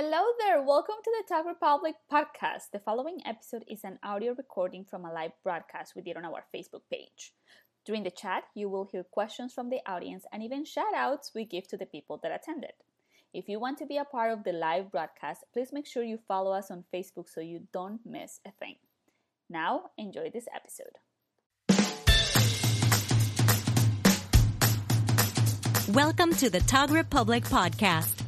Hello there, welcome to the Tog Republic podcast. The following episode is an audio recording from a live broadcast we did on our Facebook page. During the chat, you will hear questions from the audience and even shout outs we give to the people that attended. If you want to be a part of the live broadcast, please make sure you follow us on Facebook so you don't miss a thing. Now, enjoy this episode. Welcome to the Tog Republic podcast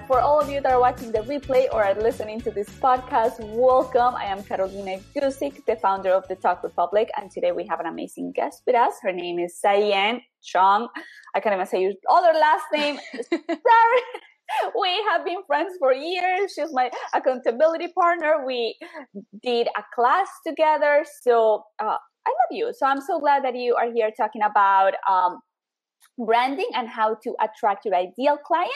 For all of you that are watching the replay or are listening to this podcast, welcome. I am Carolina Guzik, the founder of the Tog Republic, and today we have an amazing guest with us. Her name is Sayan Chong. I can't even say your other last name. Sorry. We have been friends for years. She's my accountability partner. We did a class together. So uh, I love you. So I'm so glad that you are here talking about um, branding and how to attract your ideal client.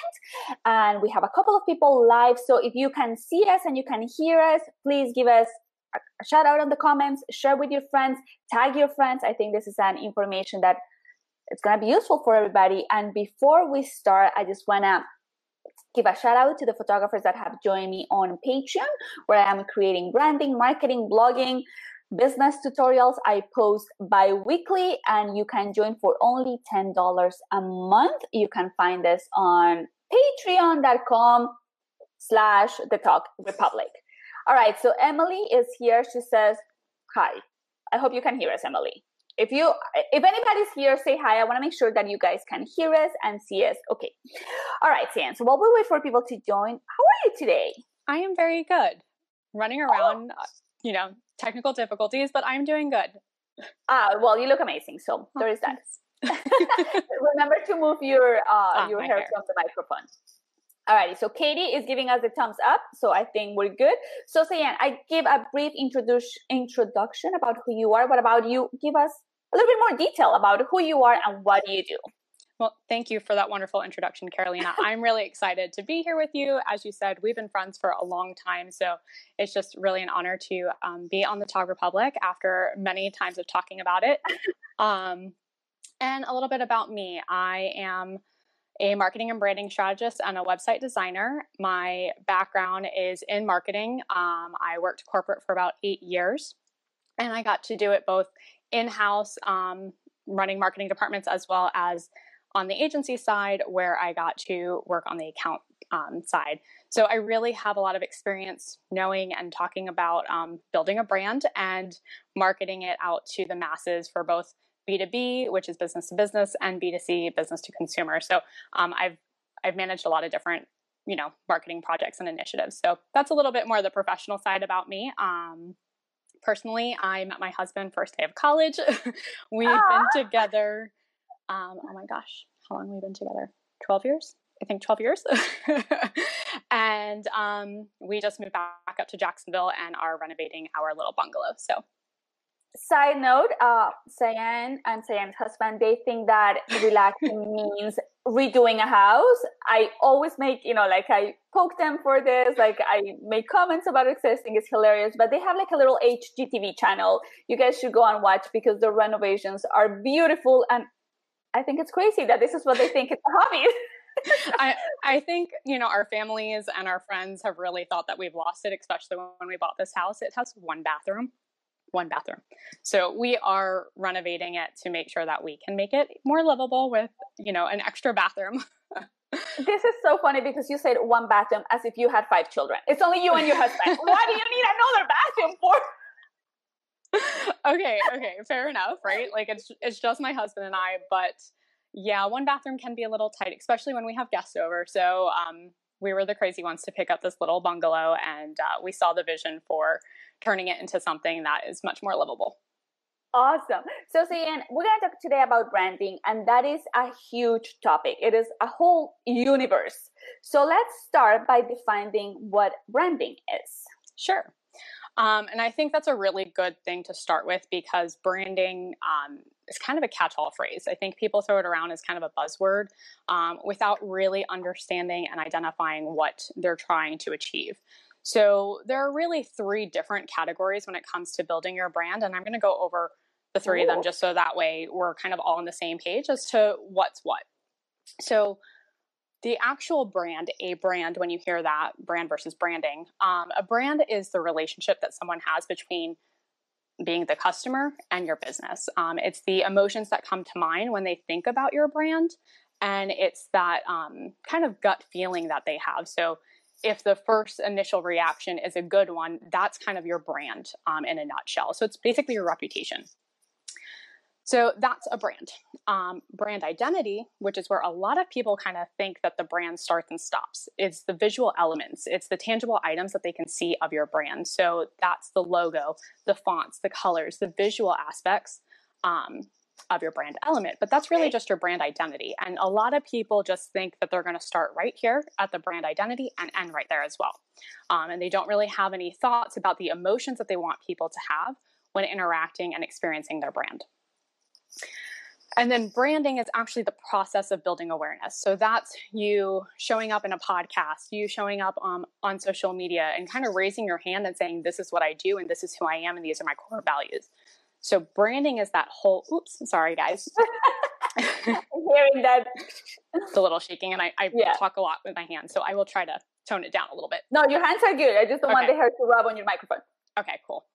And we have a couple of people live. So if you can see us and you can hear us, please give us a shout out on the comments, share with your friends, tag your friends. I think this is an information that it's going to be useful for everybody. And before we start, I just want to give a shout out to the photographers that have joined me on Patreon, where I am creating branding, marketing, blogging, business tutorials I post bi-weekly and you can join for only $10 a month. You can find this on patreon.com slash the tog republic. All right. So Emily is here. She says, hi. I hope you can hear us, Emily. If you, if anybody's here, say hi. I want to make sure that you guys can hear us and see us. Okay. All right, Sam. So while we wait for people to join, how are you today? I am very good. Running around, oh. Uh, you know, technical difficulties, but I'm doing good. Ah, well, you look amazing. So there is that. Remember to move your uh, ah, your hair, hair from the microphone. Alrighty, so Katie is giving us a thumbs up, so I think we're good. So Sayan, I give a brief introduction introduction about who you are. What about you? Give us a little bit more detail about who you are and what you do. Well, thank you for that wonderful introduction, Carolina. I'm really excited to be here with you. As you said, we've been friends for a long time, so it's just really an honor to um, be on the Tog Republic after many times of talking about it. Um, and a little bit about me I am a marketing and branding strategist and a website designer. My background is in marketing. Um, I worked corporate for about eight years, and I got to do it both in house, um, running marketing departments, as well as on the agency side where I got to work on the account um, side. So I really have a lot of experience knowing and talking about um, building a brand and marketing it out to the masses for both B2B, which is business to business, and B2C, business to consumer. So um, I've I've managed a lot of different you know marketing projects and initiatives. So that's a little bit more the professional side about me. Um, personally, I met my husband first day of college. We've been together um, oh my gosh, how long we've we been together? 12 years? I think 12 years. and um, we just moved back up to Jacksonville and are renovating our little bungalow. So, side note, uh, Sayan and Sayan's husband, they think that relaxing means redoing a house. I always make, you know, like I poke them for this, like I make comments about it because I think it's hilarious, but they have like a little HGTV channel. You guys should go and watch because the renovations are beautiful and I think it's crazy that this is what they think it's a hobby. I I think you know our families and our friends have really thought that we've lost it, especially when we bought this house. It has one bathroom, one bathroom. So we are renovating it to make sure that we can make it more livable with, you know, an extra bathroom. this is so funny because you said one bathroom as if you had five children. It's only you and your husband. Why do you need another bathroom for? okay, okay, fair enough, right? Like it's it's just my husband and I, but yeah, one bathroom can be a little tight, especially when we have guests over. So um, we were the crazy ones to pick up this little bungalow, and uh, we saw the vision for turning it into something that is much more livable. Awesome. So, Sian, we're going to talk today about branding, and that is a huge topic. It is a whole universe. So, let's start by defining what branding is. Sure. Um, and I think that's a really good thing to start with because branding um, is kind of a catch all phrase. I think people throw it around as kind of a buzzword um, without really understanding and identifying what they're trying to achieve. So there are really three different categories when it comes to building your brand. And I'm going to go over the three Ooh. of them just so that way we're kind of all on the same page as to what's what. So, the actual brand, a brand, when you hear that brand versus branding, um, a brand is the relationship that someone has between being the customer and your business. Um, it's the emotions that come to mind when they think about your brand, and it's that um, kind of gut feeling that they have. So, if the first initial reaction is a good one, that's kind of your brand um, in a nutshell. So, it's basically your reputation. So that's a brand. Um, brand identity, which is where a lot of people kind of think that the brand starts and stops. It's the visual elements, it's the tangible items that they can see of your brand. So that's the logo, the fonts, the colors, the visual aspects um, of your brand element. But that's really just your brand identity. And a lot of people just think that they're going to start right here at the brand identity and end right there as well. Um, and they don't really have any thoughts about the emotions that they want people to have when interacting and experiencing their brand. And then branding is actually the process of building awareness. So that's you showing up in a podcast, you showing up um, on social media and kind of raising your hand and saying, This is what I do, and this is who I am, and these are my core values. So branding is that whole, oops, sorry guys. Hearing that. It's a little shaking, and I, I yeah. talk a lot with my hands, so I will try to tone it down a little bit. No, your hands are good. I just don't okay. want the hair to rub on your microphone. Okay, cool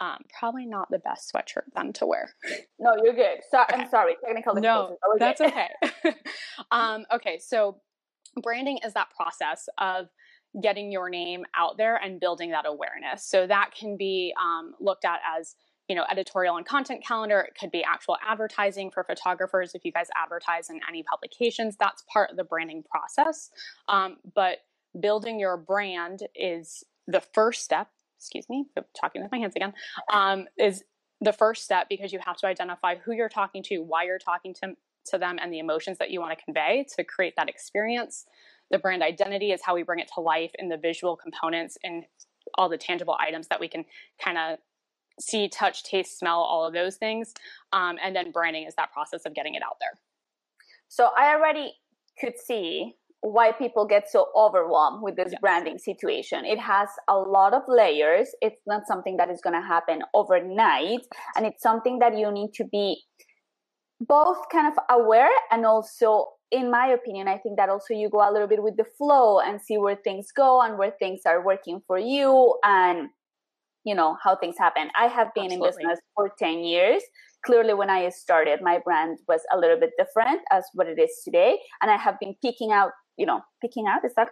um, probably not the best sweatshirt then to wear. No, you're good. So, okay. I'm sorry, technical No, that's okay. um, okay, so branding is that process of getting your name out there and building that awareness. So that can be um, looked at as you know editorial and content calendar it could be actual advertising for photographers if you guys advertise in any publications that's part of the branding process um, but building your brand is the first step excuse me, talking with my hands again, um, is the first step because you have to identify who you're talking to, why you're talking to, to them, and the emotions that you want to convey to create that experience. The brand identity is how we bring it to life in the visual components and all the tangible items that we can kind of see, touch, taste, smell, all of those things. Um, and then branding is that process of getting it out there. So I already could see why people get so overwhelmed with this branding situation. It has a lot of layers. It's not something that is going to happen overnight. And it's something that you need to be both kind of aware and also, in my opinion, I think that also you go a little bit with the flow and see where things go and where things are working for you and, you know, how things happen. I have been Absolutely. in business for 10 years clearly when i started my brand was a little bit different as what it is today and i have been picking out you know, picking out. Is that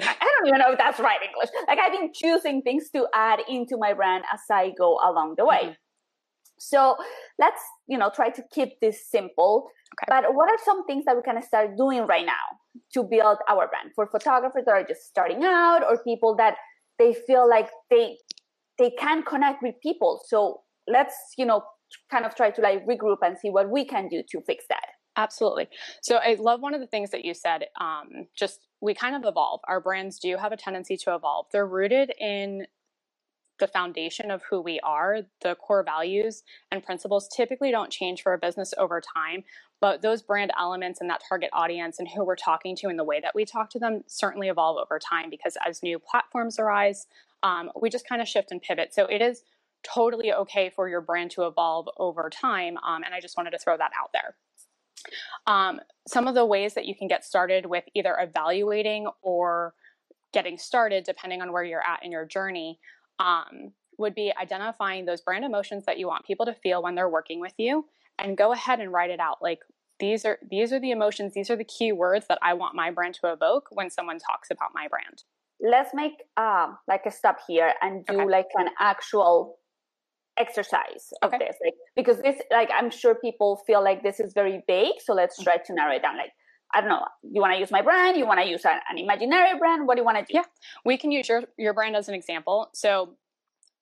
I don't even know if that's right English. Like I've been choosing things to add into my brand as I go along the way. Mm-hmm. So let's, you know, try to keep this simple. Okay. But what are some things that we can start doing right now to build our brand for photographers that are just starting out or people that they feel like they they can connect with people. So let's, you know, kind of try to like regroup and see what we can do to fix that. Absolutely. So I love one of the things that you said. Um, just we kind of evolve. Our brands do have a tendency to evolve. They're rooted in the foundation of who we are, the core values and principles typically don't change for a business over time, but those brand elements and that target audience and who we're talking to and the way that we talk to them certainly evolve over time because as new platforms arise, um, we just kind of shift and pivot. So it is totally okay for your brand to evolve over time. Um, and I just wanted to throw that out there. Um, some of the ways that you can get started with either evaluating or getting started, depending on where you're at in your journey, um, would be identifying those brand emotions that you want people to feel when they're working with you and go ahead and write it out like these are these are the emotions these are the key words that i want my brand to evoke when someone talks about my brand let's make um like a stop here and do okay. like an actual exercise of okay. this like because this like i'm sure people feel like this is very vague so let's try to narrow it down like I don't know. You want to use my brand? You want to use an, an imaginary brand? What do you want to do? Yeah, we can use your your brand as an example. So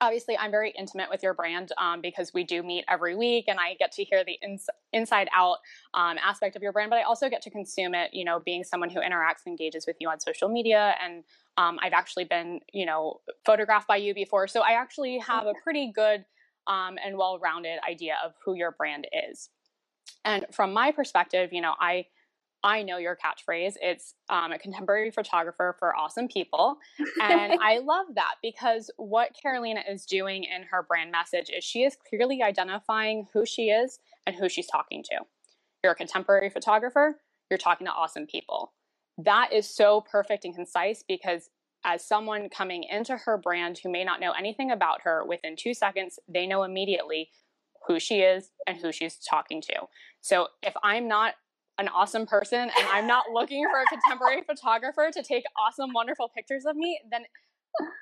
obviously i'm very intimate with your brand um, because we do meet every week and i get to hear the ins- inside out um, aspect of your brand but i also get to consume it you know being someone who interacts and engages with you on social media and um, i've actually been you know photographed by you before so i actually have a pretty good um, and well-rounded idea of who your brand is and from my perspective you know i I know your catchphrase. It's um, a contemporary photographer for awesome people. And I love that because what Carolina is doing in her brand message is she is clearly identifying who she is and who she's talking to. You're a contemporary photographer, you're talking to awesome people. That is so perfect and concise because as someone coming into her brand who may not know anything about her, within two seconds, they know immediately who she is and who she's talking to. So if I'm not an awesome person and I'm not looking for a contemporary photographer to take awesome, wonderful pictures of me, then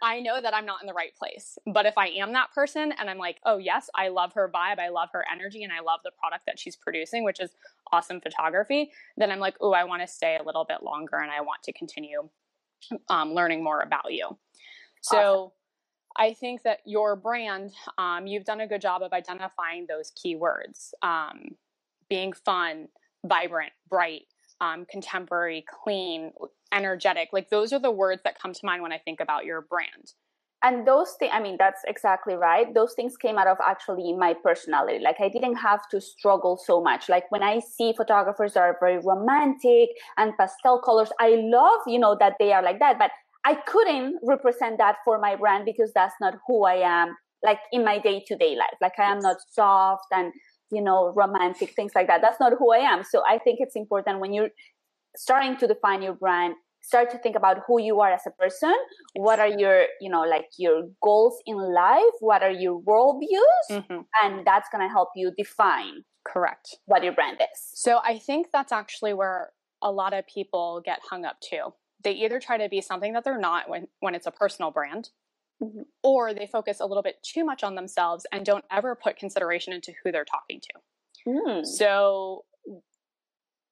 I know that I'm not in the right place. But if I am that person and I'm like, oh, yes, I love her vibe, I love her energy, and I love the product that she's producing, which is awesome photography, then I'm like, oh, I want to stay a little bit longer and I want to continue um, learning more about you. So, awesome. I think that your brand, um, you've done a good job of identifying those keywords um, being fun, vibrant, bright, um, contemporary, clean, energetic. Like those are the words that come to mind when I think about your brand. And those things, I mean, that's exactly right. Those things came out of actually my personality. Like I didn't have to struggle so much. Like when I see photographers that are very romantic and pastel colors, I love, you know, that they are like that. But I couldn't represent that for my brand because that's not who I am like in my day to day life. Like I am not soft and you know, romantic, things like that. That's not who I am. So I think it's important when you're starting to define your brand, start to think about who you are as a person. What are your, you know, like your goals in life? What are your worldviews? Mm-hmm. And that's going to help you define correct what your brand is. So I think that's actually where a lot of people get hung up too. They either try to be something that they're not when when it's a personal brand Mm-hmm. Or they focus a little bit too much on themselves and don't ever put consideration into who they're talking to. Mm. So,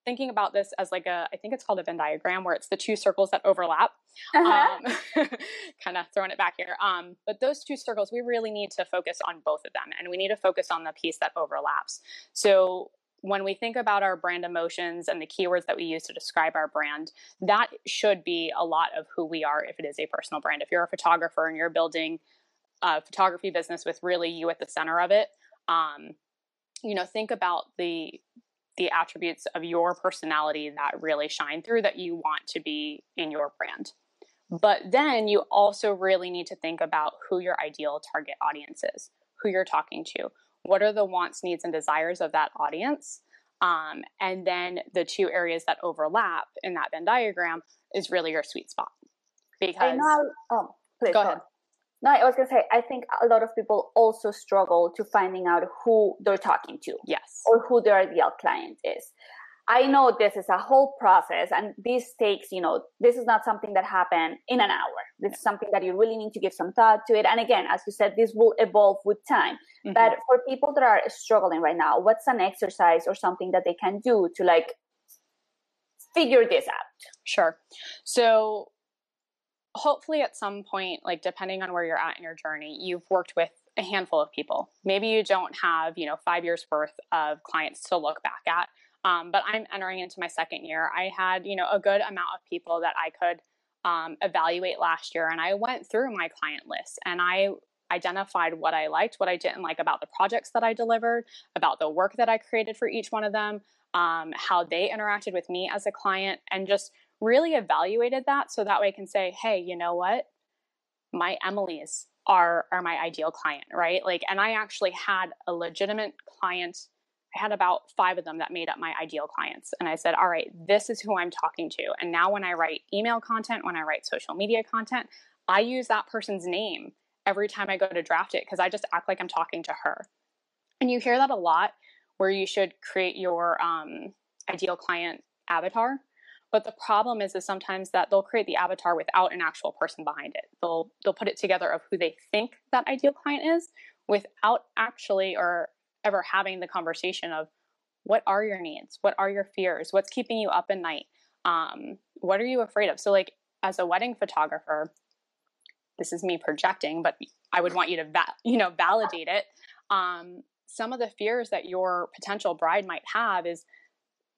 thinking about this as like a, I think it's called a Venn diagram, where it's the two circles that overlap. Uh-huh. Um, kind of throwing it back here. Um, but those two circles, we really need to focus on both of them, and we need to focus on the piece that overlaps. So, when we think about our brand emotions and the keywords that we use to describe our brand, that should be a lot of who we are if it is a personal brand. If you're a photographer and you're building a photography business with really you at the center of it, um, you know, think about the the attributes of your personality that really shine through that you want to be in your brand. But then you also really need to think about who your ideal target audience is, who you're talking to, what are the wants, needs, and desires of that audience? Um, and then the two areas that overlap in that Venn diagram is really your sweet spot. Because oh, please go, go ahead. No, I was gonna say I think a lot of people also struggle to finding out who they're talking to. Yes. Or who their ideal client is. I know this is a whole process and this takes, you know, this is not something that happened in an hour. This is something that you really need to give some thought to it. And again, as you said, this will evolve with time. Mm-hmm. But for people that are struggling right now, what's an exercise or something that they can do to like figure this out? Sure. So hopefully at some point, like depending on where you're at in your journey, you've worked with a handful of people. Maybe you don't have, you know, five years worth of clients to look back at um, but I'm entering into my second year. I had, you know, a good amount of people that I could um, evaluate last year, and I went through my client list and I identified what I liked, what I didn't like about the projects that I delivered, about the work that I created for each one of them, um, how they interacted with me as a client, and just really evaluated that so that way I can say, hey, you know what? My Emily's are are my ideal client, right? Like, and I actually had a legitimate client I had about five of them that made up my ideal clients. And I said, all right, this is who I'm talking to. And now when I write email content, when I write social media content, I use that person's name every time I go to draft it because I just act like I'm talking to her. And you hear that a lot where you should create your um, ideal client avatar. But the problem is, is sometimes that they'll create the avatar without an actual person behind it. They'll they'll put it together of who they think that ideal client is, without actually or ever having the conversation of what are your needs, what are your fears, what's keeping you up at night, um, what are you afraid of. So, like as a wedding photographer, this is me projecting, but I would want you to va- you know validate it. Um, some of the fears that your potential bride might have is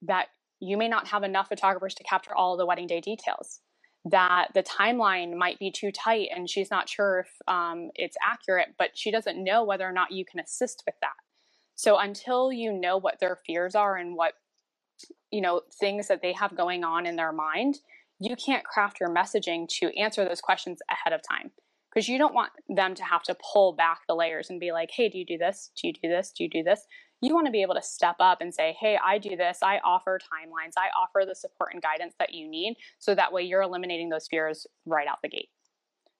that you may not have enough photographers to capture all the wedding day details that the timeline might be too tight and she's not sure if um, it's accurate but she doesn't know whether or not you can assist with that so until you know what their fears are and what you know things that they have going on in their mind you can't craft your messaging to answer those questions ahead of time because you don't want them to have to pull back the layers and be like, hey, do you do this? Do you do this? Do you do this? You want to be able to step up and say, hey, I do this. I offer timelines. I offer the support and guidance that you need. So that way you're eliminating those fears right out the gate.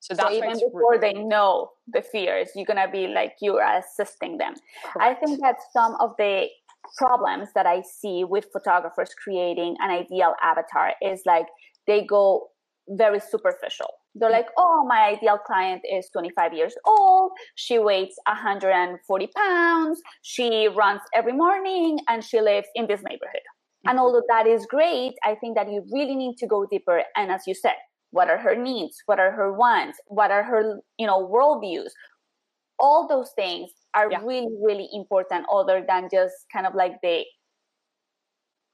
So, that's so even before they know the fears, you're gonna be like you are assisting them. Correct. I think that some of the problems that I see with photographers creating an ideal avatar is like they go very superficial. They're like, oh, my ideal client is 25 years old. She weighs 140 pounds. She runs every morning and she lives in this neighborhood. And mm-hmm. although that is great, I think that you really need to go deeper. And as you said, what are her needs? What are her wants? What are her, you know, worldviews? All those things are yeah. really, really important other than just kind of like the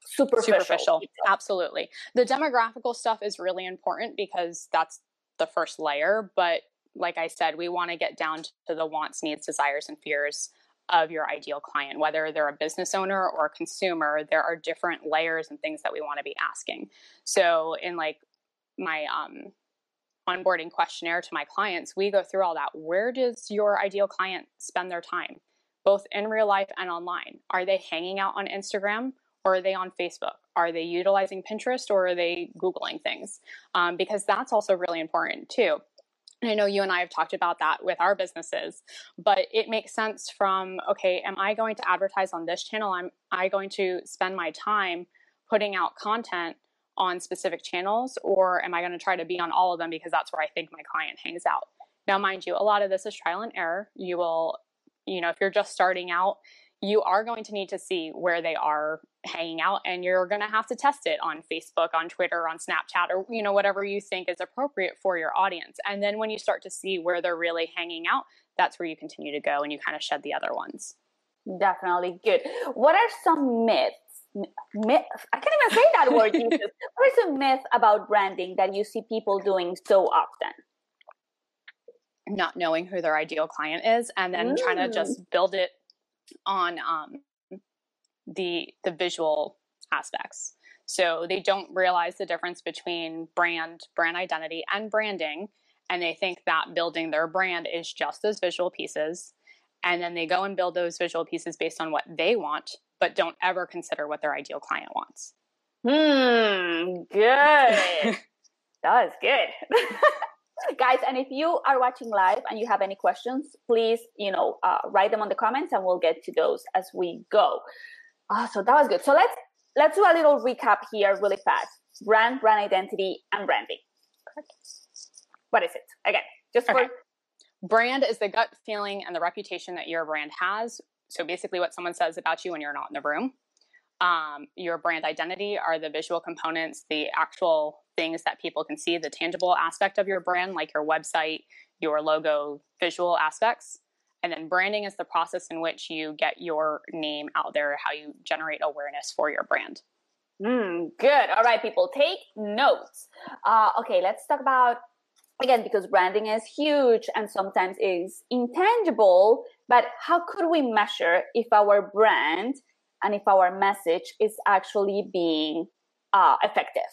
superficial. superficial. Absolutely. The demographical stuff is really important because that's the first layer. But like I said, we want to get down to the wants, needs, desires, and fears of your ideal client, whether they're a business owner or a consumer, there are different layers and things that we want to be asking. So, in like my um, onboarding questionnaire to my clients, we go through all that. Where does your ideal client spend their time, both in real life and online? Are they hanging out on Instagram? or are they on Facebook? Are they utilizing Pinterest or are they Googling things? Um, because that's also really important too. And I know you and I have talked about that with our businesses, but it makes sense from okay, am I going to advertise on this channel? Am I going to spend my time putting out content on specific channels, or am I going to try to be on all of them because that's where I think my client hangs out? Now, mind you, a lot of this is trial and error. You will, you know, if you're just starting out, you are going to need to see where they are hanging out and you're going to have to test it on Facebook, on Twitter, on Snapchat or you know whatever you think is appropriate for your audience. And then when you start to see where they're really hanging out, that's where you continue to go and you kind of shed the other ones. Definitely good. What are some myths? Myth, I can't even say that word. what are some myths about branding that you see people doing so often? Not knowing who their ideal client is and then mm. trying to just build it on um, the the visual aspects. So they don't realize the difference between brand, brand identity, and branding, and they think that building their brand is just those visual pieces. And then they go and build those visual pieces based on what they want, but don't ever consider what their ideal client wants. Hmm, good. that was good. guys and if you are watching live and you have any questions please you know uh, write them on the comments and we'll get to those as we go. Oh, so that was good. So let's let's do a little recap here really fast. Brand brand identity and branding. What is it? Again just okay. for brand is the gut feeling and the reputation that your brand has. So basically what someone says about you when you're not in the room um, your brand identity are the visual components the actual things that people can see, the tangible aspect of your brand, like your website, your logo, visual aspects. And then branding is the process in which you get your name out there, how you generate awareness for your brand. Mm, good. All right, people, take notes. Uh, okay, let's talk about again because branding is huge and sometimes is intangible. But how could we measure if our brand and if our message is actually being uh, effective?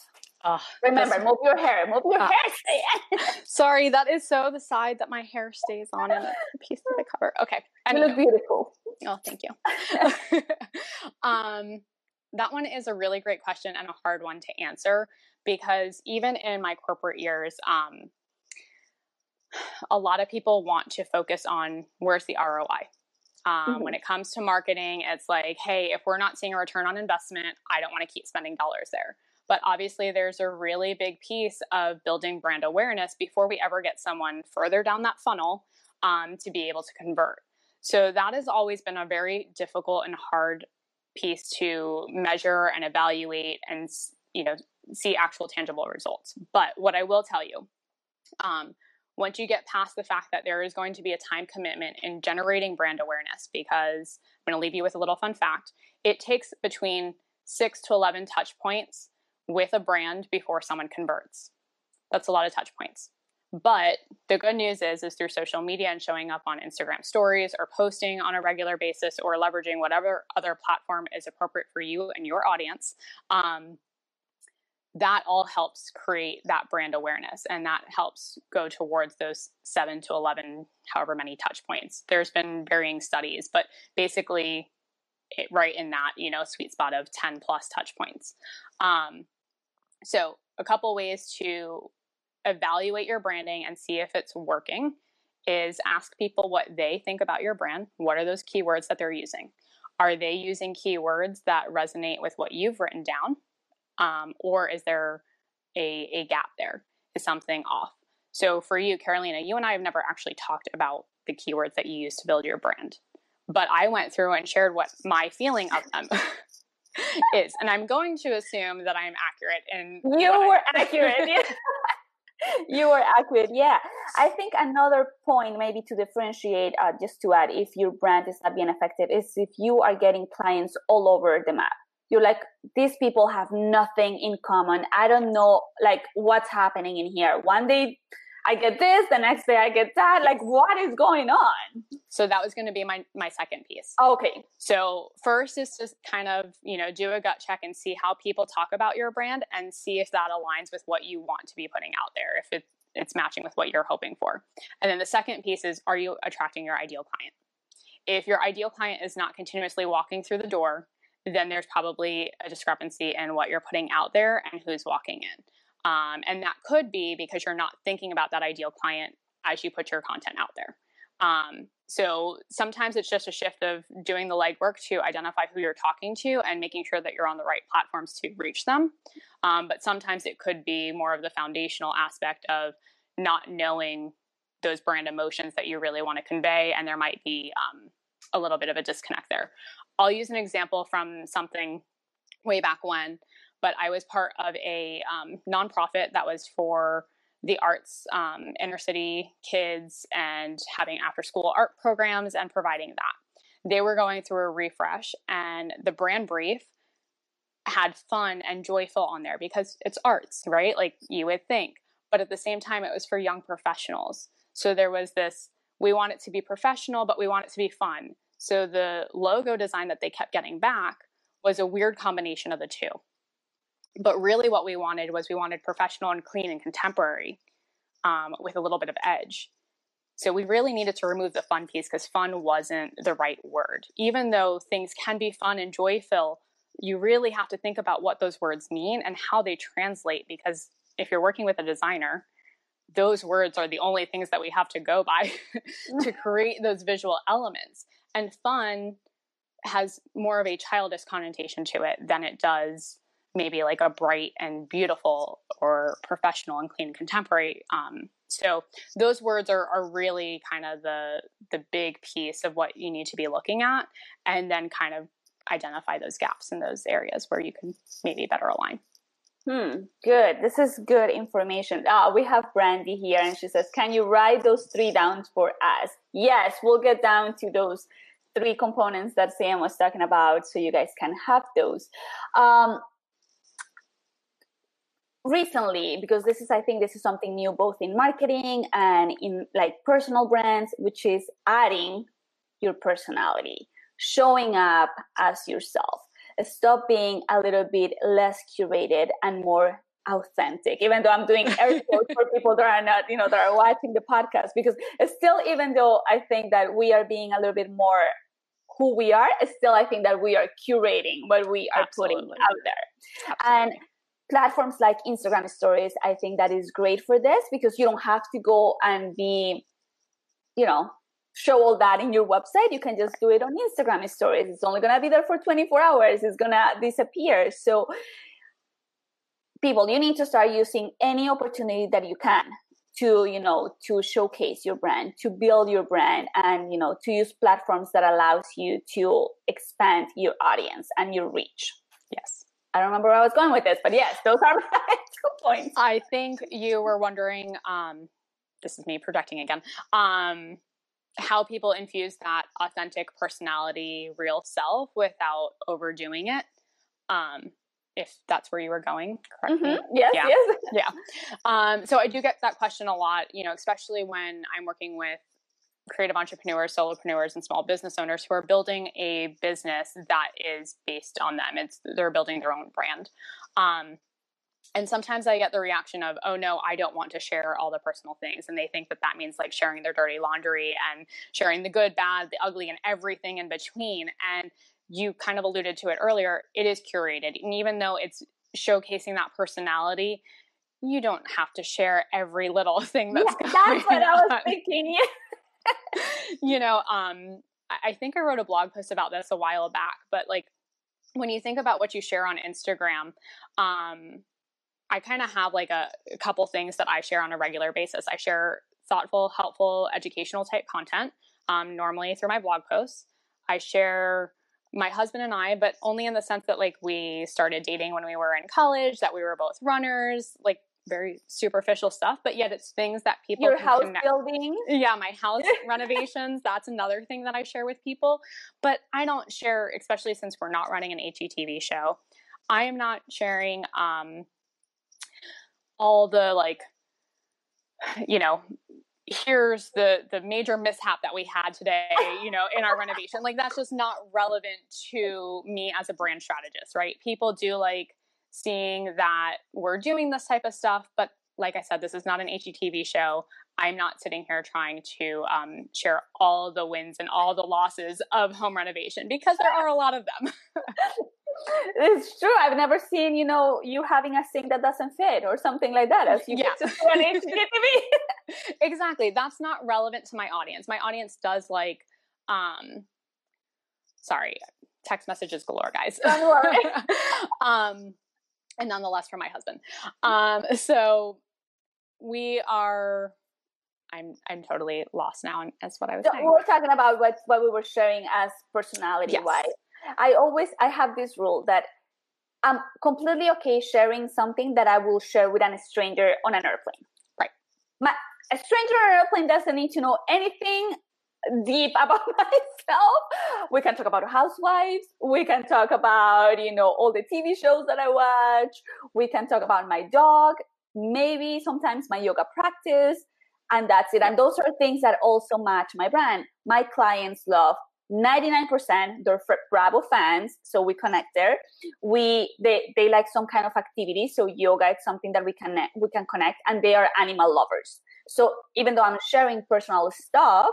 Oh, Remember, move your hair. Move your uh, hair. sorry, that is so the side that my hair stays on in the piece of the cover. Okay. You look beautiful. Oh, thank you. um, that one is a really great question and a hard one to answer because even in my corporate years, um, a lot of people want to focus on where's the ROI. Um, mm-hmm. When it comes to marketing, it's like, hey, if we're not seeing a return on investment, I don't want to keep spending dollars there. But obviously, there's a really big piece of building brand awareness before we ever get someone further down that funnel um, to be able to convert. So that has always been a very difficult and hard piece to measure and evaluate and you know see actual tangible results. But what I will tell you, um, once you get past the fact that there is going to be a time commitment in generating brand awareness, because I'm going to leave you with a little fun fact, it takes between six to 11 touch points with a brand before someone converts. That's a lot of touch points. But the good news is, is through social media and showing up on Instagram stories or posting on a regular basis or leveraging whatever other platform is appropriate for you and your audience, um, that all helps create that brand awareness and that helps go towards those seven to 11, however many touch points. There's been varying studies, but basically, it, right in that, you know, sweet spot of 10 plus touch points. Um, so, a couple ways to evaluate your branding and see if it's working is ask people what they think about your brand. What are those keywords that they're using? Are they using keywords that resonate with what you've written down? Um, or is there a, a gap there? Is something off? So for you, Carolina, you and I have never actually talked about the keywords that you use to build your brand. But I went through and shared what my feeling of them is. And I'm going to assume that I'm accurate in You were accurate. you were accurate. Yeah. I think another point, maybe to differentiate, uh, just to add, if your brand is not being effective, is if you are getting clients all over the map. You're like, these people have nothing in common. I don't know, like, what's happening in here. One day I get this, the next day I get that. Like, what is going on? So that was going to be my my second piece. Okay. So first is to kind of you know do a gut check and see how people talk about your brand and see if that aligns with what you want to be putting out there. If it's it's matching with what you're hoping for. And then the second piece is are you attracting your ideal client? If your ideal client is not continuously walking through the door, then there's probably a discrepancy in what you're putting out there and who's walking in. Um, and that could be because you're not thinking about that ideal client as you put your content out there. Um, so sometimes it's just a shift of doing the legwork to identify who you're talking to and making sure that you're on the right platforms to reach them. Um, but sometimes it could be more of the foundational aspect of not knowing those brand emotions that you really want to convey, and there might be um, a little bit of a disconnect there. I'll use an example from something way back when but I was part of a um, nonprofit that was for the arts, um, inner city kids, and having after school art programs and providing that. They were going through a refresh, and the brand brief had fun and joyful on there because it's arts, right? Like you would think. But at the same time, it was for young professionals. So there was this we want it to be professional, but we want it to be fun. So the logo design that they kept getting back was a weird combination of the two. But really, what we wanted was we wanted professional and clean and contemporary um, with a little bit of edge. So we really needed to remove the fun piece because fun wasn't the right word. Even though things can be fun and joyful, you really have to think about what those words mean and how they translate because if you're working with a designer, those words are the only things that we have to go by to create those visual elements. And fun has more of a childish connotation to it than it does maybe like a bright and beautiful or professional and clean contemporary. Um, so those words are, are really kind of the the big piece of what you need to be looking at, and then kind of identify those gaps in those areas where you can maybe better align. Hmm, good. This is good information. Uh, we have Brandy here, and she says, Can you write those three down for us? Yes, we'll get down to those three components that Sam was talking about so you guys can have those. Um, recently because this is i think this is something new both in marketing and in like personal brands which is adding your personality showing up as yourself stop being a little bit less curated and more authentic even though i'm doing air quotes for people that are not you know that are watching the podcast because still even though i think that we are being a little bit more who we are still i think that we are curating what we are Absolutely. putting out there Absolutely. and platforms like Instagram stories, I think that is great for this because you don't have to go and be, you know, show all that in your website. You can just do it on Instagram stories. It's only going to be there for 24 hours. It's going to disappear. So people, you need to start using any opportunity that you can to you know to showcase your brand to build your brand and you know to use platforms that allows you to expand your audience and your reach yes i don't remember where i was going with this but yes those are my two points i think you were wondering um this is me projecting again um how people infuse that authentic personality real self without overdoing it um if that's where you were going correct mm-hmm. yes yeah. yes. Yeah. Um, so i do get that question a lot you know especially when i'm working with creative entrepreneurs solopreneurs and small business owners who are building a business that is based on them. It's they're building their own brand. Um, and sometimes i get the reaction of oh no i don't want to share all the personal things and they think that that means like sharing their dirty laundry and sharing the good bad the ugly and everything in between and you kind of alluded to it earlier, it is curated. And even though it's showcasing that personality, you don't have to share every little thing that's yeah, That's what I was on. thinking. you know, um, I think I wrote a blog post about this a while back, but like when you think about what you share on Instagram, um, I kind of have like a, a couple things that I share on a regular basis. I share thoughtful, helpful, educational type content, um, normally through my blog posts. I share my husband and I, but only in the sense that like we started dating when we were in college, that we were both runners, like very superficial stuff, but yet it's things that people your house connect. building. Yeah, my house renovations. That's another thing that I share with people. But I don't share, especially since we're not running an HGTV show. I am not sharing um all the like you know here's the the major mishap that we had today you know in our renovation. Like that's just not relevant to me as a brand strategist right? People do like seeing that we're doing this type of stuff but like i said this is not an hgtv show. I'm not sitting here trying to um, share all the wins and all the losses of home renovation because there are a lot of them it's true. I've never seen, you know, you having a sink that doesn't fit or something like that as you yeah. just on HGTV. exactly. That's not relevant to my audience. My audience does like, um, sorry, text messages galore, guys. Don't worry. um, and nonetheless for my husband. Um, so we are I'm I'm totally lost now as what I was so saying. We're talking about what what we were sharing as personality yes. wise. I always I have this rule that I'm completely okay sharing something that I will share with a stranger on an airplane. Right. My a stranger on an airplane doesn't need to know anything deep about myself. We can talk about housewives. We can talk about, you know, all the TV shows that I watch. We can talk about my dog, maybe sometimes my yoga practice, and that's it. And those are things that also match my brand. My clients love 99% they're Bravo fans, so we connect there. We they they like some kind of activity, so yoga is something that we can we can connect, and they are animal lovers. So even though I'm sharing personal stuff,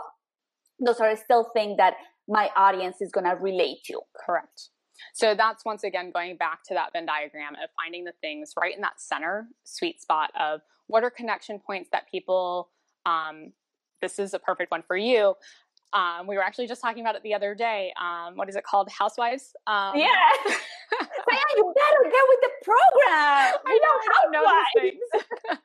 those are still things that my audience is gonna relate to. Correct. So that's once again going back to that Venn diagram of finding the things right in that center sweet spot of what are connection points that people. Um, this is a perfect one for you um, we were actually just talking about it the other day. Um, what is it called? Housewives. Um, yeah. Man, you better get with the program. I know. Know these things.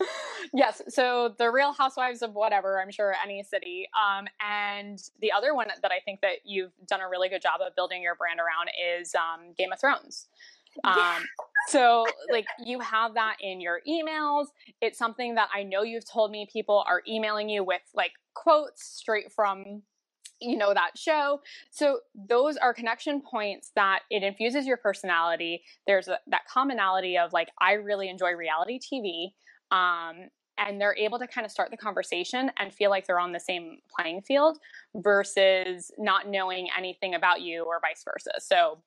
yes. So the Real Housewives of whatever, I'm sure any city. Um, and the other one that I think that you've done a really good job of building your brand around is um, Game of Thrones. Um, so like you have that in your emails. It's something that I know you've told me people are emailing you with like quotes straight from you know that show. So those are connection points that it infuses your personality. There's a, that commonality of like i really enjoy reality tv um, and they're able to kind of start the conversation and feel like they're on the same playing field versus not knowing anything about you or vice versa. So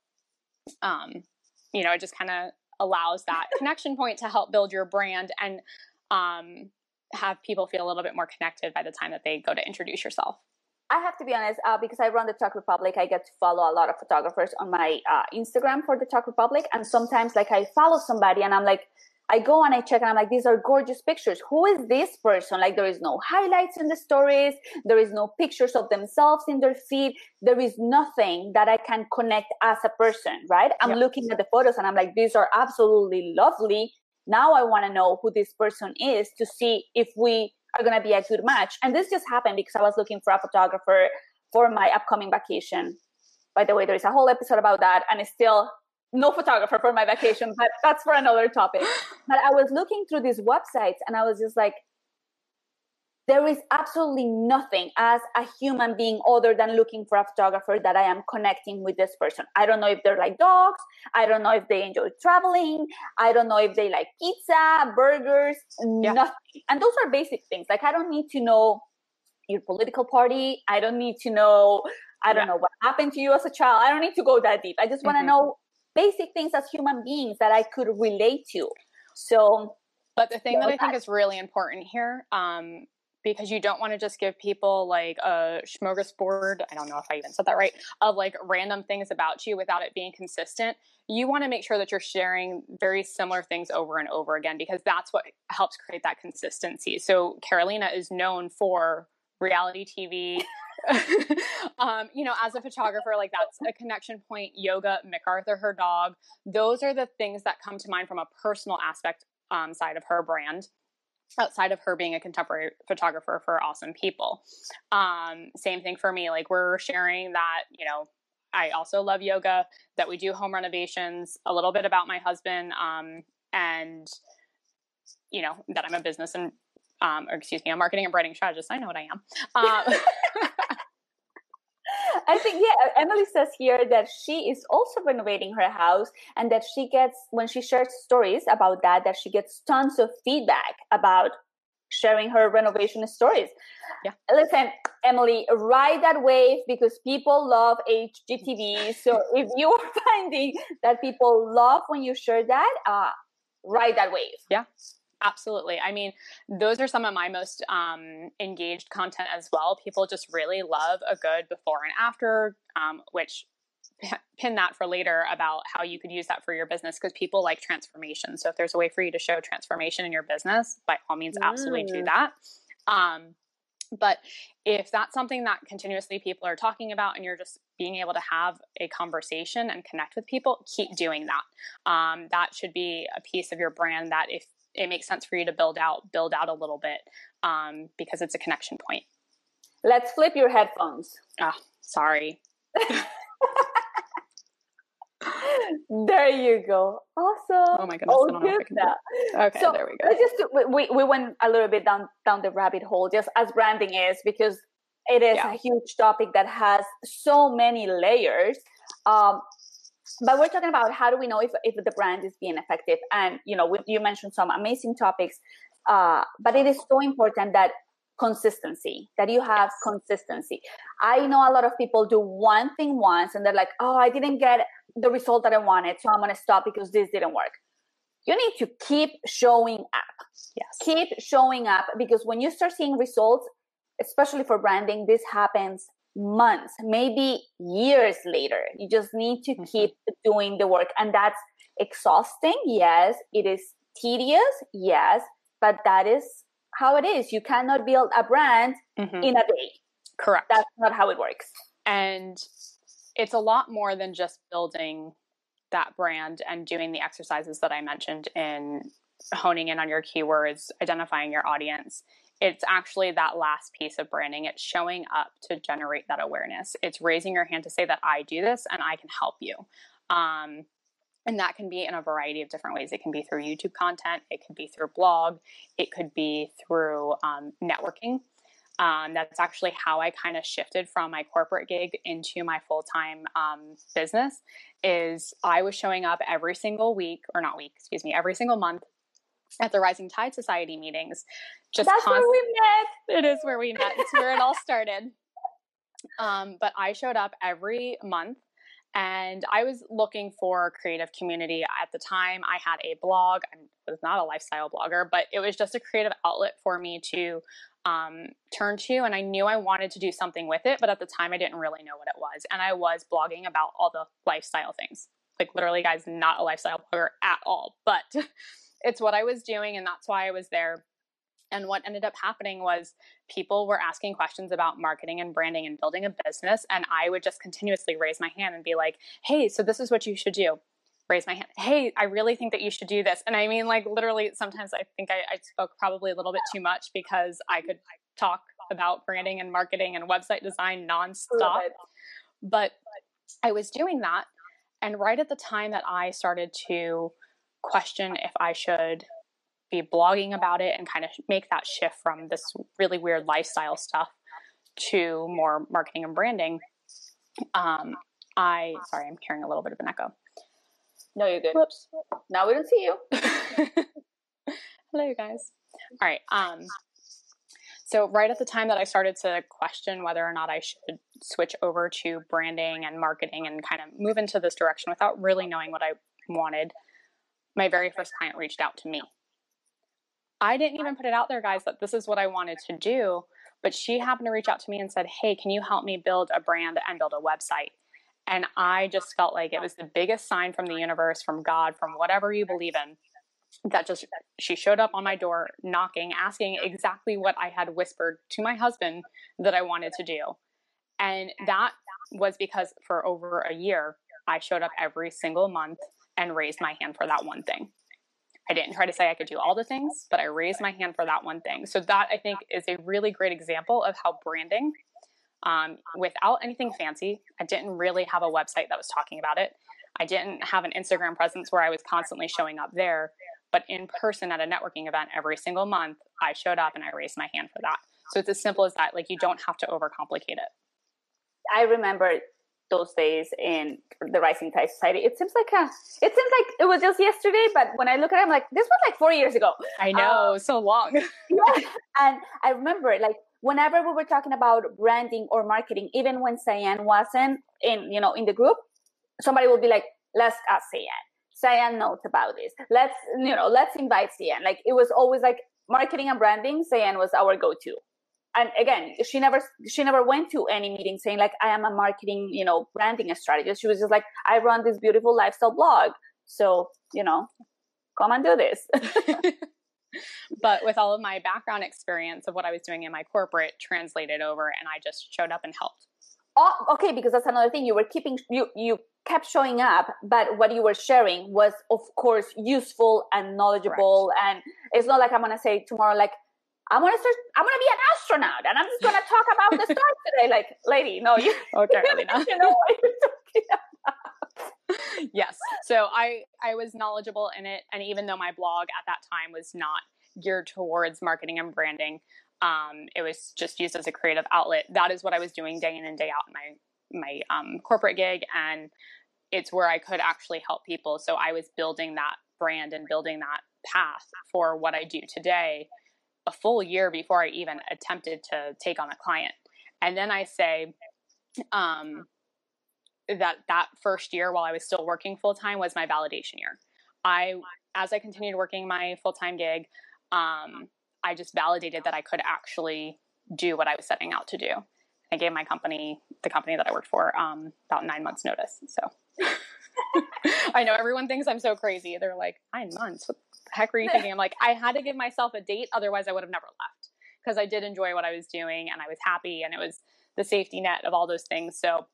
um, you know, it just kind of allows that connection point to help build your brand and um, have people feel a little bit more connected by the time that they go to introduce yourself. I have to be honest, uh, because I run the Tog Republic, I get to follow a lot of photographers on my uh, Instagram for the Tog Republic. And sometimes, like, I follow somebody and I'm like, I go and I check and I'm like, these are gorgeous pictures. Who is this person? Like, there is no highlights in the stories. There is no pictures of themselves in their feed. There is nothing that I can connect as a person, right? I'm yeah. looking at the photos and I'm like, these are absolutely lovely. Now I want to know who this person is to see if we are going to be a good match. And this just happened because I was looking for a photographer for my upcoming vacation. By the way, there is a whole episode about that, and it's still no photographer for my vacation, but that's for another topic. But I was looking through these websites and I was just like, there is absolutely nothing as a human being other than looking for a photographer that I am connecting with this person. I don't know if they're like dogs. I don't know if they enjoy traveling. I don't know if they like pizza, burgers, yeah. nothing. And those are basic things. Like I don't need to know your political party. I don't need to know, I don't yeah. know what happened to you as a child. I don't need to go that deep. I just want to mm-hmm. know basic things as human beings that I could relate to. So, but the thing that I think is really important here, um, because you don't want to just give people like a smorgasbord. I don't know if I even said that right of like random things about you without it being consistent. You want to make sure that you're sharing very similar things over and over again because that's what helps create that consistency. So Carolina is known for reality TV. um, you know, as a photographer, like that's a connection point. Yoga, MacArthur, her dog. Those are the things that come to mind from a personal aspect um, side of her brand outside of her being a contemporary photographer for awesome people. Um, same thing for me. Like we're sharing that, you know, I also love yoga, that we do home renovations, a little bit about my husband, um, and you know, that I'm a business and um, or excuse me, a marketing and branding strategist. I know what I am. Um, I think yeah, Emily says here that she is also renovating her house and that she gets when she shares stories about that that she gets tons of feedback about sharing her renovation stories. Yeah. Listen, Emily, ride that wave because people love HGTV. So if you are finding that people love when you share that, uh, ride that wave. Yeah. Absolutely. I mean, those are some of my most um, engaged content as well. People just really love a good before and after, um, which pin that for later about how you could use that for your business because people like transformation. So if there's a way for you to show transformation in your business, by all means, absolutely mm. do that. Um, but if that's something that continuously people are talking about and you're just being able to have a conversation and connect with people, keep doing that. Um, that should be a piece of your brand that if it makes sense for you to build out build out a little bit um, because it's a connection point. Let's flip your headphones. Ah, oh, sorry. there you go. Awesome. Oh my goodness. Oh, good Okay, so there we go. Just we we went a little bit down down the rabbit hole, just as branding is, because it is yeah. a huge topic that has so many layers. Um, but we're talking about how do we know if, if the brand is being effective. And you know you mentioned some amazing topics uh, but it is so important that consistency that you have consistency. I know a lot of people do one thing once and they're like oh i didn't get the result that i wanted so i'm going to stop because this didn't work. You need to keep showing up. Yes. Keep showing up because when you start seeing results especially for branding this happens months, maybe years later. You just need to mm-hmm. keep doing the work. And that's exhausting. Yes. It is tedious. Yes. But that is how it is. You cannot build a brand mm-hmm. in a day. Correct. That's not how it works. And it's a lot more than just building that brand and doing the exercises that I mentioned in honing in on your keywords, identifying your audience it's actually that last piece of branding. It's showing up to generate that awareness. It's raising your hand to say that I do this and I can help you. Um, and that can be in a variety of different ways. It can be through YouTube content, it could be through blog, it could be through um, networking. Um, that's actually how I kind of shifted from my corporate gig into my full time um, business. Is I was showing up every single week, or not week, excuse me, every single month at the Rising Tide Society meetings. Just That's const- where we met. It is where we met. It's where it all started. Um, but I showed up every month and I was looking for creative community. At the time, I had a blog. I was not a lifestyle blogger, but it was just a creative outlet for me to um, turn to. And I knew I wanted to do something with it, but at the time I didn't really know what it was. And I was blogging about all the lifestyle things. Like, literally, guys, not a lifestyle blogger at all, but it's what I was doing. And that's why I was there. And what ended up happening was people were asking questions about marketing and branding and building a business. And I would just continuously raise my hand and be like, hey, so this is what you should do raise my hand. Hey, I really think that you should do this. And I mean, like, literally, sometimes I think I, I spoke probably a little bit too much because I could talk about branding and marketing and website design nonstop. But I was doing that. And right at the time that I started to question if I should be blogging about it and kind of make that shift from this really weird lifestyle stuff to more marketing and branding, um, I, sorry, I'm carrying a little bit of an echo. No, you're good. Whoops. Now we don't see you. Hello, you guys. All right. Um, so right at the time that I started to question whether or not I should switch over to branding and marketing and kind of move into this direction without really knowing what I wanted, my very first client reached out to me. I didn't even put it out there, guys, that this is what I wanted to do. But she happened to reach out to me and said, Hey, can you help me build a brand and build a website? And I just felt like it was the biggest sign from the universe, from God, from whatever you believe in, that just she showed up on my door knocking, asking exactly what I had whispered to my husband that I wanted to do. And that was because for over a year, I showed up every single month and raised my hand for that one thing. I didn't try to say I could do all the things, but I raised my hand for that one thing. So, that I think is a really great example of how branding um, without anything fancy. I didn't really have a website that was talking about it. I didn't have an Instagram presence where I was constantly showing up there. But in person at a networking event every single month, I showed up and I raised my hand for that. So it's as simple as that. Like you don't have to overcomplicate it. I remember those days in the Rising Tide Society. It seems like a, it seems like it was just yesterday, but when I look at it, I'm like, this was like four years ago. I know, um, so long. yeah, and I remember like whenever we were talking about branding or marketing, even when Sianne wasn't in, you know, in the group, somebody would be like, let's ask Sianne. Sianne knows about this. Let's, you know, let's invite Sianne. Like it was always like marketing and branding. Sianne was our go-to. And again, she never, she never went to any meeting saying like, I am a marketing, you know, branding strategist. She was just like, I run this beautiful lifestyle blog. So, you know, come and do this. but with all of my background experience of what I was doing in my corporate translated over and I just showed up and helped. Oh, okay, because that's another thing. You were keeping you you kept showing up, but what you were sharing was of course useful and knowledgeable Correct. and it's not like I'm gonna say tomorrow like I'm gonna start, I'm gonna be an astronaut and I'm just gonna talk about the stars today. Like, lady, no, you okay, you know what you're talking about. yes. So I I was knowledgeable in it, and even though my blog at that time was not geared towards marketing and branding, um, it was just used as a creative outlet. That is what I was doing day in and day out in my my um, corporate gig, and it's where I could actually help people. So I was building that brand and building that path for what I do today a full year before I even attempted to take on a client. And then I say um, that that first year while I was still working full time was my validation year. I, as I continued working my full time gig, um, I just validated that I could actually do what I was setting out to do. I gave my company, the company that I worked for, um, about nine months notice. So I know everyone thinks I'm so crazy. They're like, nine months? What heck were you thinking? I'm like, I had to give myself a date. Otherwise I would have never left because I did enjoy what I was doing and I was happy and it was the safety net of all those things. So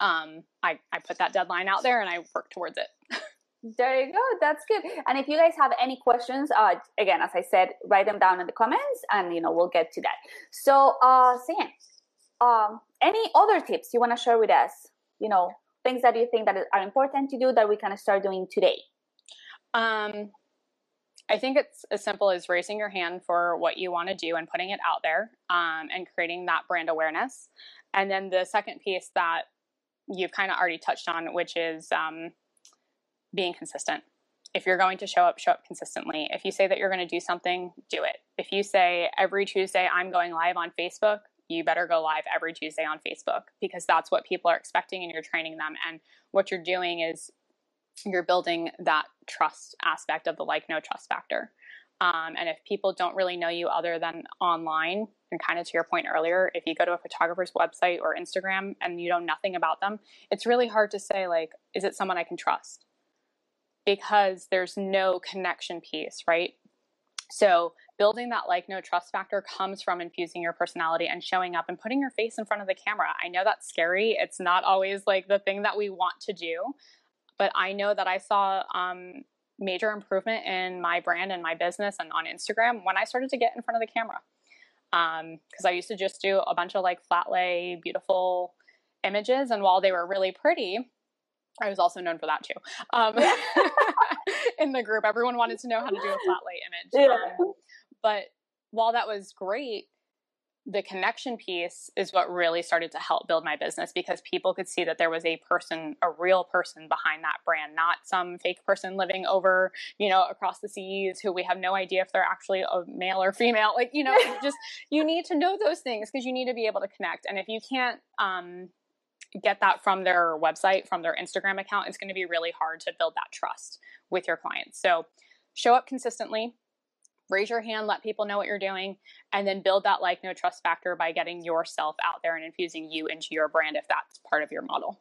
um, I, I put that deadline out there and I worked towards it. There you go. That's good. And if you guys have any questions, uh, again, as I said, write them down in the comments, and you know we'll get to that. So, uh, Sam, um, any other tips you want to share with us? You know, things that you think that are important to do that we can start doing today. Um, I think it's as simple as raising your hand for what you want to do and putting it out there, um, and creating that brand awareness. And then the second piece that you've kind of already touched on, which is um, being consistent. If you're going to show up, show up consistently. If you say that you're going to do something, do it. If you say every Tuesday I'm going live on Facebook, you better go live every Tuesday on Facebook because that's what people are expecting and you're training them. And what you're doing is you're building that trust aspect of the like no trust factor. Um, and if people don't really know you other than online, and kind of to your point earlier, if you go to a photographer's website or Instagram and you know nothing about them, it's really hard to say, like, is it someone I can trust? Because there's no connection piece, right? So building that like no trust factor comes from infusing your personality and showing up and putting your face in front of the camera. I know that's scary. It's not always like the thing that we want to do, but I know that I saw um, major improvement in my brand and my business and on Instagram when I started to get in front of the camera. Because um, I used to just do a bunch of like flat lay, beautiful images, and while they were really pretty, I was also known for that too. Um, in the group, everyone wanted to know how to do a flat lay image. Yeah. Um, but while that was great, the connection piece is what really started to help build my business because people could see that there was a person, a real person behind that brand, not some fake person living over, you know, across the seas who we have no idea if they're actually a male or female. Like, you know, just you need to know those things because you need to be able to connect. And if you can't um, get that from their website, from their Instagram account, it's going to be really hard to build that trust with your clients. So show up consistently, raise your hand, let people know what you're doing, and then build that like no trust factor by getting yourself out there and infusing you into your brand if that's part of your model.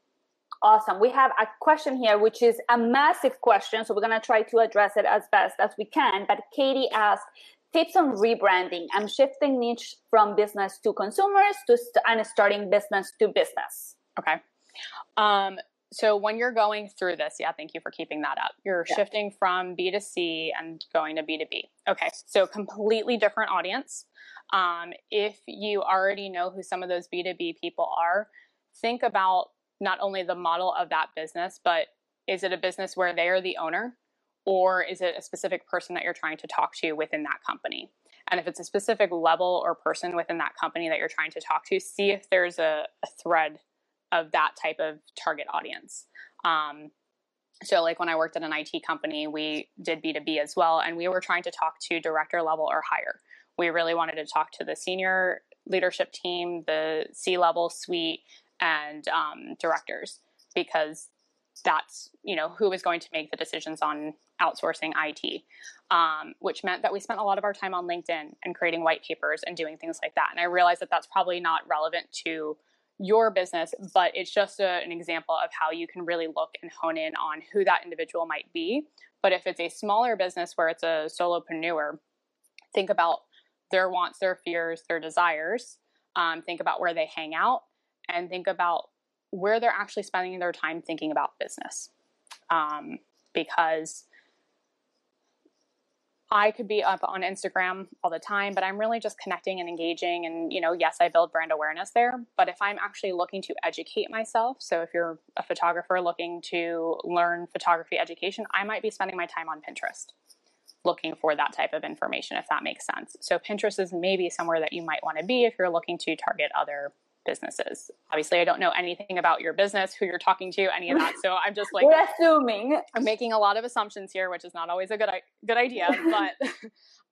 Awesome. We have a question here, which is a massive question. So we're going to try to address it as best as we can. But Katie asked, tips on rebranding. I'm shifting niche from business to consumers to st- and starting business to business. Okay. Um, so when you're going through this, yeah, thank you for keeping that up. You're yeah. shifting from B2C and going to B2B. Okay, so completely different audience. Um, if you already know who some of those B2B people are, think about not only the model of that business, but is it a business where they are the owner or is it a specific person that you're trying to talk to within that company? And if it's a specific level or person within that company that you're trying to talk to, see if there's a, a thread of that type of target audience. Um, so, like when I worked at an IT company, we did B2B as well, and we were trying to talk to director level or higher. We really wanted to talk to the senior leadership team, the C level suite, and um, directors because that's you know who was going to make the decisions on outsourcing IT, um, which meant that we spent a lot of our time on LinkedIn and creating white papers and doing things like that. And I realized that that's probably not relevant to your business, but it's just a, an example of how you can really look and hone in on who that individual might be. But if it's a smaller business where it's a solopreneur, think about their wants, their fears, their desires. Um, think about where they hang out and think about where they're actually spending their time thinking about business. Um, because I could be up on Instagram all the time, but I'm really just connecting and engaging. And, you know, yes, I build brand awareness there, but if I'm actually looking to educate myself, so if you're a photographer looking to learn photography education, I might be spending my time on Pinterest looking for that type of information, if that makes sense. So Pinterest is maybe somewhere that you might want to be if you're looking to target other businesses. Obviously, I don't know anything about your business, who you're talking to, any of that. So I'm just like We're assuming. I'm making a lot of assumptions here, which is not always a good good idea, but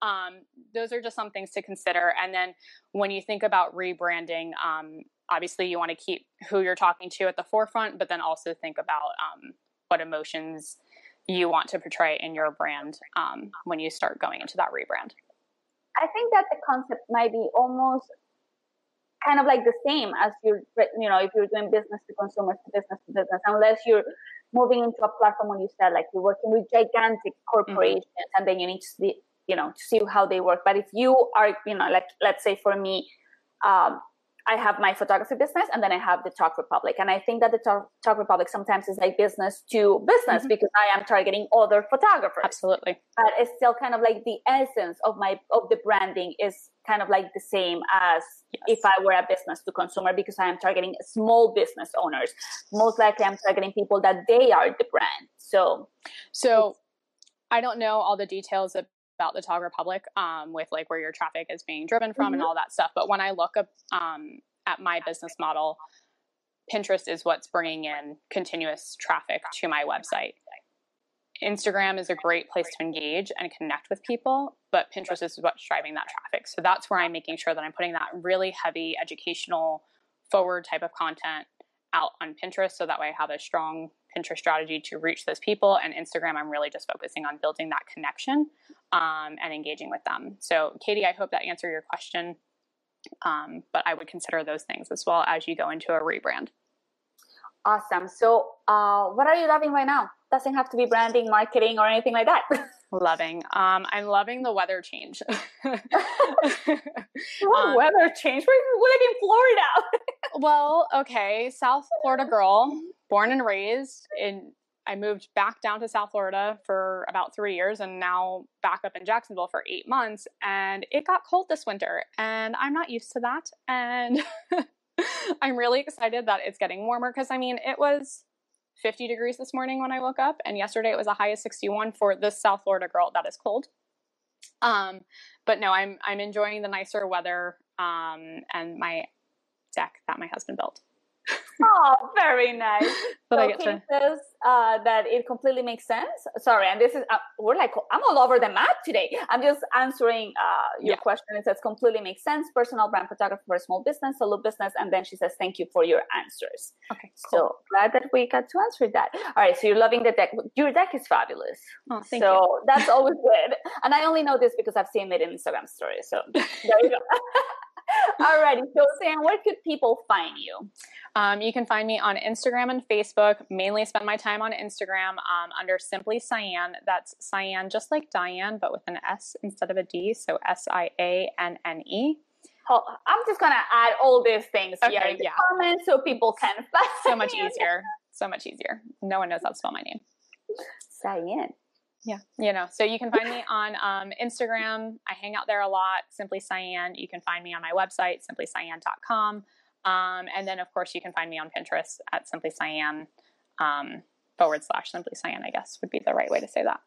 um, those are just some things to consider. And then when you think about rebranding, um, obviously you want to keep who you're talking to at the forefront, but then also think about um, what emotions you want to portray in your brand um, when you start going into that rebrand. I think that the concept might be almost kind of like the same as you're, you know, if you're doing business to consumers to business to business, unless you're moving into a platform when you said like you're working with gigantic corporations mm-hmm. and then you need to see, you know, to see how they work. But if you are, you know, like let's say for me, um, I have my photography business and then I have the Tog Republic. And I think that the Tog, Tog Republic sometimes is like business to business mm-hmm. because I am targeting other photographers. Absolutely. But it's still kind of like the essence of my of the branding is kind of like the same as yes. if I were a business to consumer because I am targeting small business owners. Most likely I'm targeting people that they are the brand. So So I don't know all the details about the Tog Republic um, with like where your traffic is being driven from mm-hmm. and all that stuff. But when I look up um, at my business model, Pinterest is what's bringing in continuous traffic to my website. Instagram is a great place to engage and connect with people, but Pinterest is what's driving that traffic. So that's where I'm making sure that I'm putting that really heavy educational forward type of content out on Pinterest so that way I have a strong Pinterest strategy to reach those people. And Instagram, I'm really just focusing on building that connection um, and engaging with them. So, Katie, I hope that answered your question. Um, but I would consider those things as well as you go into a rebrand. Awesome. So, uh, what are you loving right now? Doesn't have to be branding, marketing, or anything like that. loving. Um, I'm loving the weather change. what um, weather change? We're, we're in Florida. well, okay, South Florida girl, born and raised in. I moved back down to South Florida for about three years, and now back up in Jacksonville for eight months. And it got cold this winter, and I'm not used to that. And I'm really excited that it's getting warmer because I mean, it was 50 degrees this morning when I woke up, and yesterday it was a high of 61 for this South Florida girl. That is cold. Um, but no, I'm I'm enjoying the nicer weather um, and my deck that my husband built oh, very nice. But so I get to... says uh, that it completely makes sense. Sorry, and this is uh, we're like I'm all over the map today. I'm just answering uh, your yeah. question. It says completely makes sense. Personal brand photography for small business, solo business, and then she says thank you for your answers. Okay, cool. so glad that we got to answer that. All right, so you're loving the deck. Your deck is fabulous. Oh, thank so you. that's always good. And I only know this because I've seen it in Instagram stories. So there you go. Alrighty, so Sam, where could people find you? Um, you can find me on Instagram and Facebook. Mainly spend my time on Instagram um, under Simply Sianne. That's Sianne, just like Diane, but with an S instead of a D. So S I A N N E. I'm just gonna add all these things okay, here in the yeah. comments so people can find. So much easier. So much easier. No one knows how to spell my name. Sianne. Yeah, you know, so you can find me on um, Instagram. I hang out there a lot, Simply Sianne. You can find me on my website, simplysianne.com. Um, and then, of course, you can find me on Pinterest at Simply Sianne um, forward slash Simply Sianne, I guess would be the right way to say that.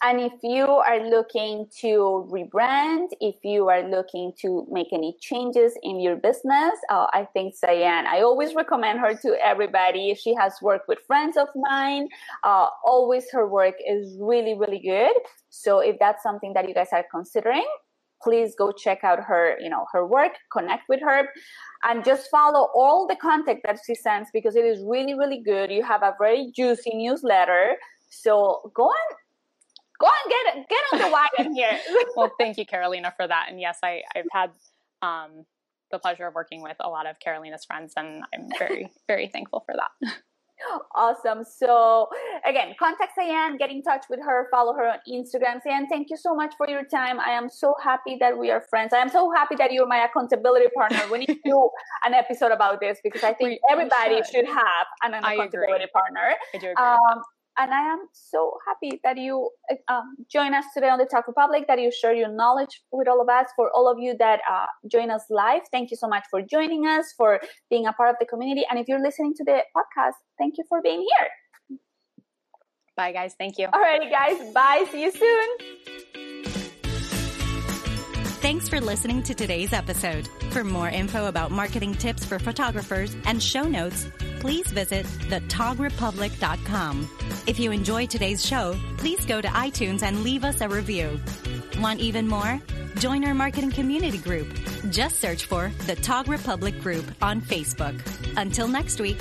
And if you are looking to rebrand, if you are looking to make any changes in your business, uh, I think Sianne, I always recommend her to everybody. She has worked with friends of mine. Uh, always her work is really, really good. So if that's something that you guys are considering, please go check out her, you know, her work, connect with her and just follow all the content that she sends because it is really, really good. You have a very juicy newsletter. So go on go on, get get on the wagon here. well, thank you, Carolina, for that. And yes, I, I've had um, the pleasure of working with a lot of Carolina's friends, and I'm very, very thankful for that. Awesome. So again, contact Sianne, get in touch with her, follow her on Instagram. Sianne, thank you so much for your time. I am so happy that we are friends. I am so happy that you're my accountability partner. We need to do an episode about this because I think we, everybody should. should. have an, an accountability partner. I do agree. Um, and I am so happy that you um, join us today on the Tog Republic, that you share your knowledge with all of us. For all of you that uh, join us live, thank you so much for joining us, for being a part of the community. And if you're listening to the podcast, thank you for being here. Bye, guys. Thank you. All righty, guys. Bye. See you soon. Thanks for listening to today's episode. For more info about marketing tips for photographers and show notes, please visit thetogrepublic.com. If you enjoy today's show, please go to iTunes and leave us a review. Want even more? Join our marketing community group. Just search for the Tog Republic Group on Facebook. Until next week.